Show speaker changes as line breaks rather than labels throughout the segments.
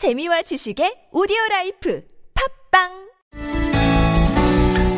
재미와 지식의 오디오 life 팟빵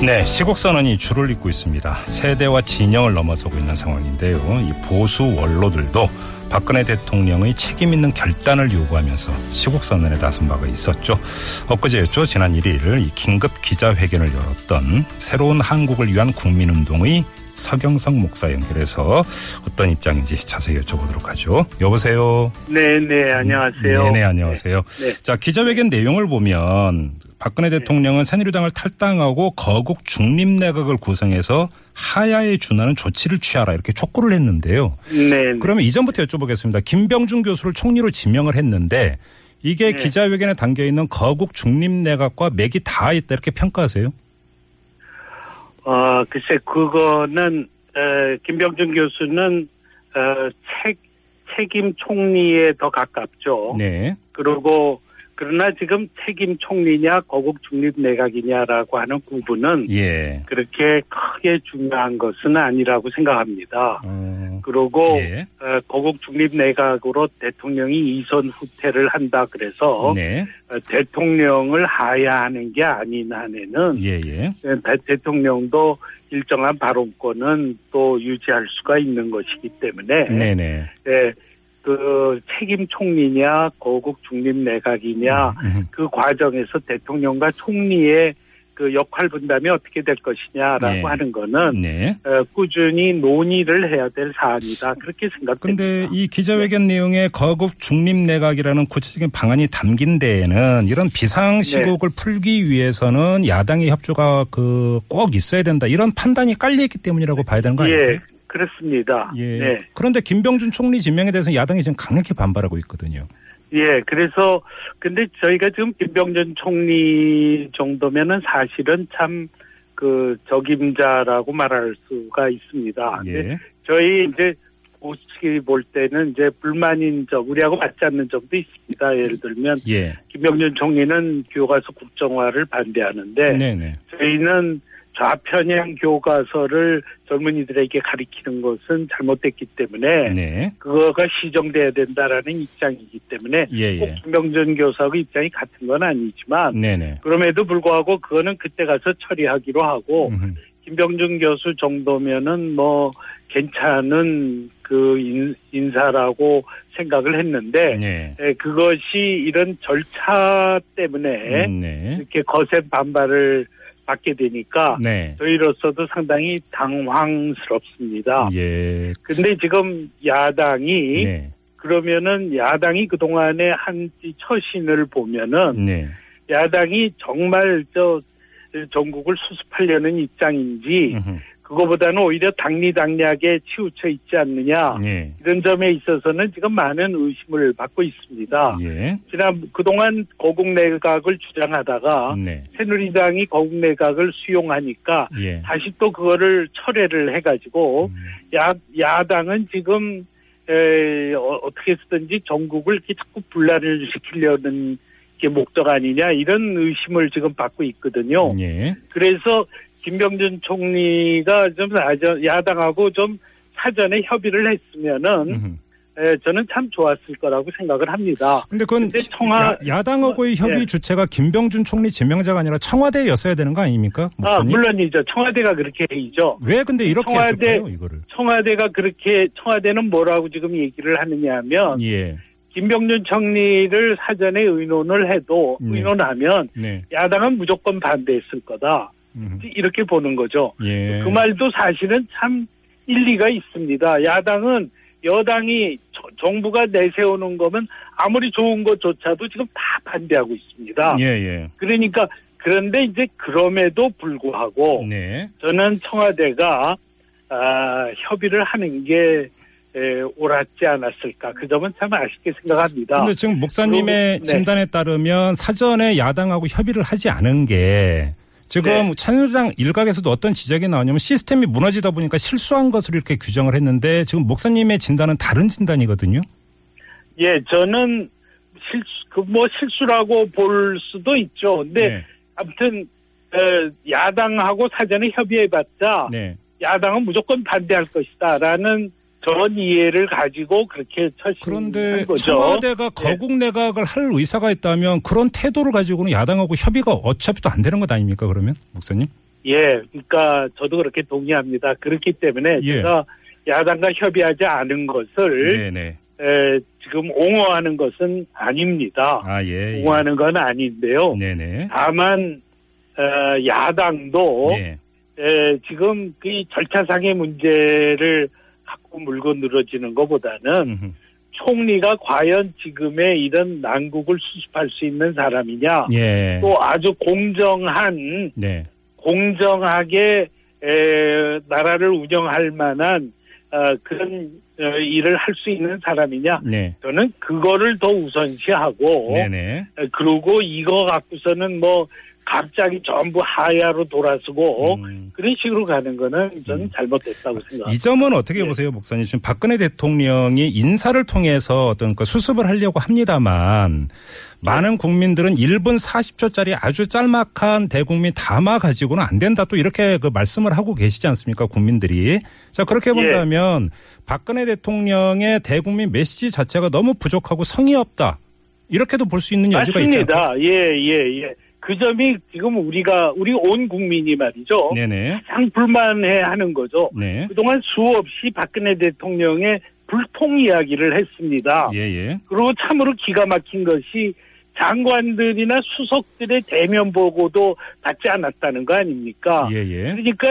네, 시국 선언이 줄을 잇고 있습니다. 세대와 진영을 넘어서고 있는 상황인데요. 이 보수 원로들도 박근혜 대통령의 책임 있는 결단을 요구하면서 시국 선언에 나선 바가 있었죠. 엊그제였죠. 지난 1일 이 긴급 기자회견을 열었던 새로운 한국을 위한 국민운동의 서경석 목사 연결해서 어떤 입장인지 자세히 여쭤보도록 하죠. 여보세요.
네, 네, 안녕하세요.
네 네, 안녕하세요.
네.
자, 기자회견 내용을 보면 박근혜 대통령은 새누리당을 탈당하고 거국 중립내각을 구성해서 하야에 준하는 조치를 취하라 이렇게 촉구를 했는데요.
네, 네.
그러면 이전부터 여쭤보겠습니다. 김병준 교수를 총리로 지명을 했는데 이게
네.
기자회견에 담겨 있는 거국 중립내각과 맥이 다 있다 이렇게 평가하세요?
어, 글쎄, 그거는, 에, 김병준 교수는, 어, 책, 책임 총리에 더 가깝죠.
네.
그리고, 그러나 지금 책임 총리냐, 거국 중립 내각이냐라고 하는 구분은
예.
그렇게 크게 중요한 것은 아니라고 생각합니다.
어,
그리고,
예.
어, 거국 중립 내각으로 대통령이 이선 후퇴를 한다 그래서
네.
어, 대통령을 하야하는 게 아닌 한에는
예, 예.
네, 대- 대통령도 일정한 발언권은 또 유지할 수가 있는 것이기 때문에
네네.
예, 그 책임 총리냐 거국 중립 내각이냐
음,
그 과정에서 대통령과 총리의 그 역할 분담이 어떻게 될 것이냐라고
네.
하는 거는
네.
어, 꾸준히 논의를 해야 될 사안이다 그렇게 생각됩니다.
근데 이 기자회견 내용에 거국 중립 내각이라는 구체적인 방안이 담긴 데에는 이런 비상 시국을
네.
풀기 위해서는 야당의 협조가 그 꼭 있어야 된다 이런 판단이 깔려 있기 때문이라고 봐야 되는 거 아니에요?
예, 그렇습니다.
예.
네.
그런데 김병준 총리 지명에 대해서 야당이 지금 강력히 반발하고 있거든요.
예, 그래서 근데 저희가 지금 김병준 총리 정도면은 사실은 참 그 적임자라고 말할 수가 있습니다.
예.
저희 이제 보시기 볼 때는 이제 불만인 점, 우리하고 맞지 않는 점도 있습니다. 예를 들면
예.
김병준 총리는 교과서 국정화를 반대하는데
네네.
저희는 좌편향 교과서를 젊은이들에게 가리키는 것은 잘못됐기 때문에
네.
그거가 시정돼야 된다라는 입장이기 때문에
예,
꼭
예.
김병준 교사하고 입장이 같은 건 아니지만
네네.
그럼에도 불구하고 그거는 그때 가서 처리하기로 하고
음,
김병준 교수 정도면은 뭐 괜찮은 그 인, 인사라고 생각을 했는데
네.
에, 그것이 이런 절차 때문에
음, 네.
이렇게 거센 반발을 받게 되니까
네.
저희로서도 상당히 당황스럽습니다.
예.
근데 지금 야당이
네.
그러면은 야당이 그 동안에 한 처신을 보면은
네.
야당이 정말 저 전국을 수습하려는 입장인지
음흠.
그거보다는 오히려 당리당략에 치우쳐 있지 않느냐
예.
이런 점에 있어서는 지금 많은 의심을 받고 있습니다.
예.
지난 그동안 거국 내각을 주장하다가
네.
새누리당이 거국 내각을 수용하니까
예.
다시 또 그거를 철회를 해가지고
음.
야, 야당은 지금 에, 어, 떻게 쓰든지 전국을 이렇게 자꾸 분란을 시키려는 게 목적 아니냐 이런 의심을 지금 받고 있거든요.
예.
그래서 김병준 총리가 좀 야당하고 좀 사전에 협의를 했으면은
음흠.
에, 저는 참 좋았을 거라고 생각을 합니다.
근데 그건
근데 청와-
야, 당하고의 협의
예.
주체가 김병준 총리 지명자가 아니라 청와대였어야 되는 거 아닙니까?
아,
목사님?
물론이죠. 청와대가 그렇게 해이죠.
왜 근데 이렇게
청와대-
했을까요, 이거를?
청와대가 그렇게 청와대는 뭐라고 지금 얘기를 하느냐 하면
예.
김병준 총리를 사전에 의논을 해도
네.
의논하면
네.
야당은 무조건 반대했을 거다.
음.
이렇게 보는 거죠.
예.
그 말도 사실은 참 일리가 있습니다. 야당은 여당이 저- 정부가 내세우는 거면 아무리 좋은 것조차도 지금 다 반대하고 있습니다.
예, 예.
그러니까 그런데 이제 그럼에도 불구하고
네.
저는 청와대가 아, 협의를 하는 게 에, 옳았지 않았을까 그 점은 참 아쉽게 생각합니다.
근데 지금 목사님의
그리고- 네.
진단에 따르면 사전에 야당하고 협의를 하지 않은 게 지금
네.
찬성당 일각에서도 어떤 지적이 나오냐면 시스템이 무너지다 보니까 실수한 것으로 이렇게 규정을 했는데 지금 목사님의 진단은 다른 진단이거든요.
예, 저는 실수 그뭐 실수라고 볼 수도 있죠. 근데
네.
아무튼 어, 야당하고 사전에 협의해봤자
네.
야당은 무조건 반대할 것이다라는 전 이해를 가지고 그렇게 처신한
그런데
거죠.
청와대가 거국 내각을 할 의사가 있다면 그런 태도를 가지고는 야당하고 협의가 어차피 또 안 되는 것 아닙니까 그러면 목사님?
예, 그러니까 저도 그렇게 동의합니다. 그렇기 때문에
예.
제가 야당과 협의하지 않은 것을
네네.
에, 지금 옹호하는 것은 아닙니다.
아 예. 예.
옹호하는 건 아닌데요.
네네.
다만 어, 야당도
네.
에, 지금 그 절차상의 문제를 갖고 물고 늘어지는 것보다는
음흠.
총리가 과연 지금의 이런 난국을 수습할 수 있는 사람이냐
예.
또 아주 공정한
네.
공정하게 에, 나라를 운영할 만한 어, 그런 어, 일을 할 수 있는 사람이냐
네.
저는 그거를 더 우선시하고
네네.
에, 그리고 이거 갖고서는 뭐 갑자기 전부 하야로 돌아서고
음.
그런 식으로 가는 거는 저는
음.
잘못됐다고 생각합니다.
이 점은 어떻게
예.
보세요, 목사님? 지금 박근혜 대통령이 인사를 통해서 어떤 그 수습을 하려고 합니다만 많은 국민들은 1분 40초짜리 아주 짤막한 대국민 담화 가지고는 안 된다 또 이렇게 그 말씀을 하고 계시지 않습니까, 국민들이. 자, 그렇게
예.
본다면 박근혜 대통령의 대국민 메시지 자체가 너무 부족하고 성의 없다. 이렇게도 볼 수 있는 여지가 있죠.
맞습니다. 예, 예, 예. 그 점이 지금 우리가 우리 온 국민이 말이죠.
네네.
가장 불만해하는 거죠.
네.
그동안 수없이 박근혜 대통령의 불통 이야기를 했습니다.
예, 예.
그리고 참으로 기가 막힌 것이 장관들이나 수석들의 대면 보고도 받지 않았다는 거 아닙니까?
예, 예.
그러니까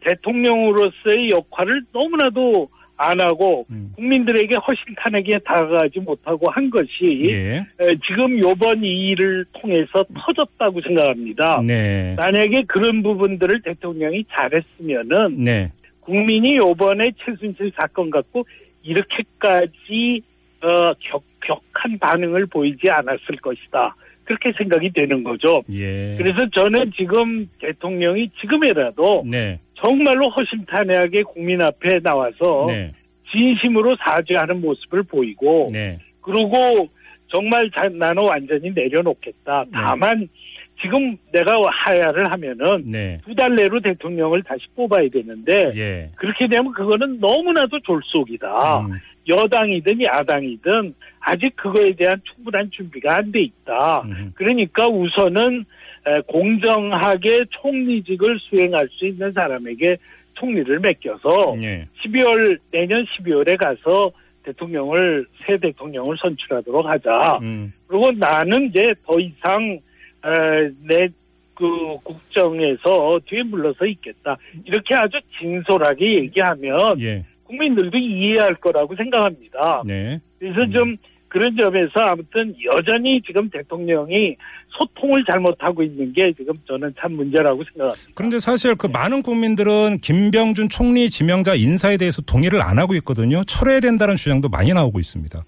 대통령으로서의 역할을 너무나도 안 하고
음.
국민들에게 허심탄회하게 다가가지 못하고 한 것이
예.
에, 지금 요번 이 일을 통해서 터졌다고 생각합니다.
네.
만약에 그런 부분들을 대통령이 잘했으면은
네.
국민이 요번에 최순실 사건 갖고 이렇게까지 어, 격, 격한 반응을 보이지 않았을 것이다. 그렇게 생각이 되는 거죠.
예.
그래서 저는 지금 대통령이 지금이라도
네.
정말로 허심탄회하게 국민 앞에 나와서
네.
진심으로 사죄하는 모습을 보이고
네.
그리고 정말 자, 나는 완전히 내려놓겠다. 다만 지금 내가 하야를 하면은
네.
두달 내로 대통령을 다시 뽑아야 되는데
예.
그렇게 되면 그거는 너무나도 졸속이다.
음.
여당이든 야당이든 아직 그거에 대한 충분한 준비가 안 돼 있다.
음.
그러니까 우선은 에, 공정하게 총리직을 수행할 수 있는 사람에게 총리를 맡겨서
예.
12월 내년 12월에 가서 대통령을 새 대통령을 선출하도록 하자.
음.
그리고 나는 이제 더 이상 내 그 국정에서 뒤에 물러서 있겠다. 이렇게 아주 진솔하게 얘기하면
예.
국민들도 이해할 거라고 생각합니다.
네.
그래서 좀 그런 점에서 아무튼 여전히 지금 대통령이 소통을 잘못하고 있는 게 지금 저는 참 문제라고 생각합니다.
그런데 사실 그 많은 국민들은 김병준 총리 지명자 인사에 대해서 동의를 안 하고 있거든요. 철회해야 된다는 주장도 많이 나오고 있습니다.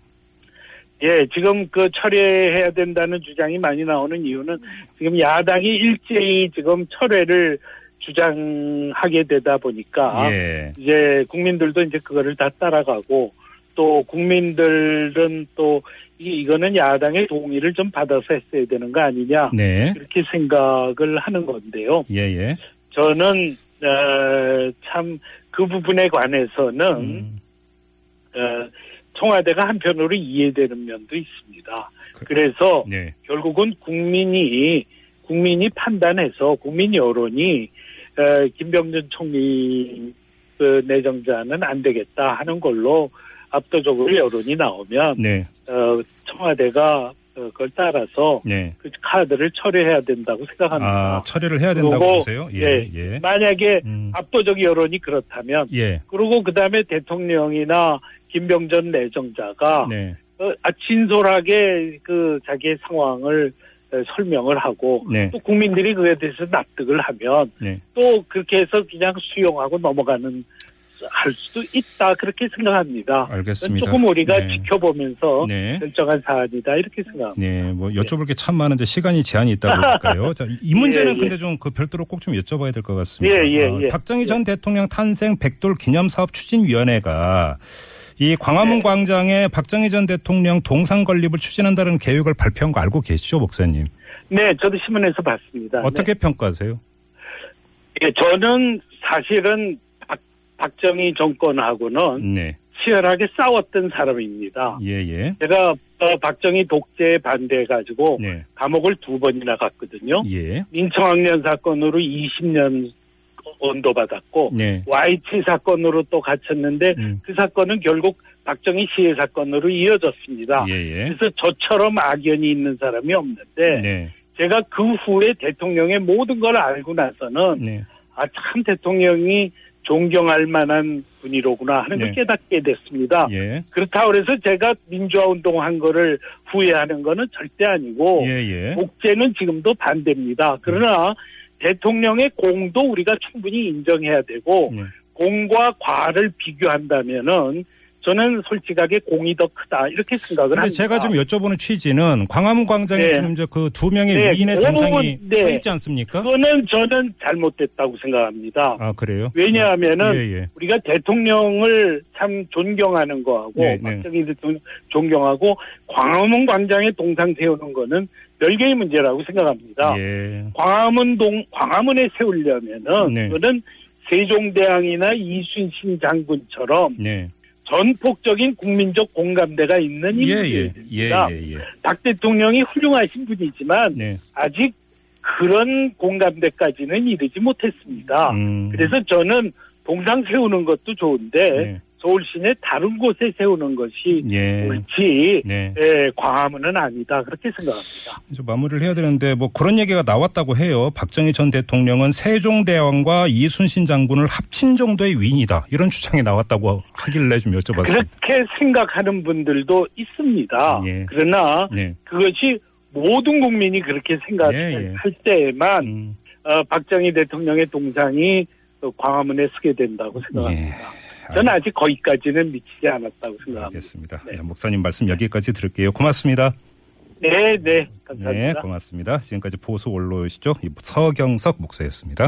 예, 지금 그 철회해야 된다는 주장이 많이 나오는 이유는 지금 야당이 일제히 지금 철회를 주장하게 되다 보니까
예.
이제 국민들도 이제 그거를 다 따라가고 또 국민들은 또 이- 이거는 야당의 동의를 좀 받아서 했어야 되는 거 아니냐
네.
이렇게 생각을 하는 건데요.
예, 예.
저는 어, 참그 부분에 관해서는
음.
어, 청와대가 한편으로 이해되는 면도 있습니다.
그-
그래서
네.
결국은 국민이 국민이 판단해서 국민 여론이 어, 김병준 총리 그 내정자는 안 되겠다 하는 걸로 압도적으로 여론이 나오면
네.
어, 청와대가 어, 그걸 따라서
네.
그 카드를 철회해야 된다고 생각합니다.
아, 처리를 해야 된다고 보세요? 예. 예.
만약에
음.
압도적 여론이 그렇다면
예.
그리고 그 다음에 대통령이나 김병전 내정자가
네.
어, 아, 진솔하게 그 자기의 상황을 어, 설명을 하고
네.
또 국민들이 그에 대해서 납득을 하면
네.
또 그렇게 해서 그냥 수용하고 넘어가는 할 수도 있다 그렇게 생각합니다.
알겠습니다.
조금 우리가
네.
지켜보면서
네.
결정한 사안이다 이렇게 생각합니다.
네, 뭐 여쭤볼 게 참 많은데 시간이 제한이 있다 보니까요. 자, 이 문제는
예, 예.
근데 좀 그 별도로 꼭 좀 여쭤봐야 될 것 같습니다.
예, 예,
어,
예.
박정희 전 대통령 탄생 백돌 기념사업 추진위원회가 이 광화문
네.
광장에 박정희 전 대통령 동상 건립을 추진한다는 계획을 발표한 거 알고 계시죠, 목사님?
네, 저도 신문에서 봤습니다.
어떻게 평가하세요?
네. 예, 저는 사실은 박, 박정희 정권하고는
네,
치열하게 싸웠던 사람입니다.
예, 예.
제가 어, 박정희 독재에 반대해가지고
네.
감옥을 두 번이나 갔거든요.
예.
민청학년 사건으로 20년 언도 받았고
네.
YT 사건으로 또 갇혔는데
음.
그 사건은 결국 박정희 시해 사건으로 이어졌습니다.
예, 예.
그래서 저처럼 악연이 있는 사람이 없는데
네.
제가 그 후에 대통령의 모든 걸 알고 나서는
네.
아참 대통령이 존경할 만한 분이로구나 하는 걸
네.
깨닫게 됐습니다.
예.
그렇다고 해서 제가 민주화 운동한 거를 후회하는 거는 절대 아니고
예, 예.
독재는 지금도 반대입니다. 그러나 대통령의 공도 우리가 충분히 인정해야 되고
네.
공과 과를 비교한다면은 저는 솔직하게 공이 더 크다 이렇게 생각을 합니다.
제가 좀 여쭤보는 취지는 광화문 광장에
네.
지금 이제 그 두 명의
네,
위인의
그
동상이
네.
서 있지 않습니까?
그거는 저는 잘못됐다고 생각합니다.
아, 그래요?
왜냐하면은
예, 예.
우리가 대통령을 참 존경하는 거하고
네, 네.
박정희 대통령 존경하고 광화문 광장에 동상 세우는 거는 별개의 문제라고 생각합니다.
예.
광화문 동 광화문에 세우려면은
네.
그거는 세종대왕이나 이순신 장군처럼
네.
전폭적인 국민적 공감대가 있는
예, 예. 예,
인물입니다.
예, 예.
박 대통령이 훌륭하신 분이지만
네.
아직 그런 공감대까지는 이르지 못했습니다.
음.
그래서 저는 동상 세우는 것도 좋은데
네.
서울 시내 다른 곳에 세우는 것이
예.
옳지
네.
예, 광화문은 아니다 그렇게 생각합니다.
이제 마무리를 해야 되는데 뭐 그런 얘기가 나왔다고 해요. 박정희 전 대통령은 세종대왕과 이순신 장군을 합친 정도의 위인이다. 이런 주장이 나왔다고 하길래 좀 여쭤봤습니다.
그렇게 생각하는 분들도 있습니다.
예.
그러나
네.
그것이 모든 국민이 그렇게 생각할
예, 예.
때에만
음,
어, 박정희 대통령의 동상이 어, 광화문에 서게 된다고 생각합니다.
예.
저는 아직 거기까지는 미치지 않았다고 생각합니다.
알겠습니다.
네.
네, 목사님 말씀 여기까지 들을게요. 고맙습니다.
네, 네,
네,
감사합니다.
고맙습니다. 지금까지 보수 원로이시죠? 이 서경석 목사였습니다.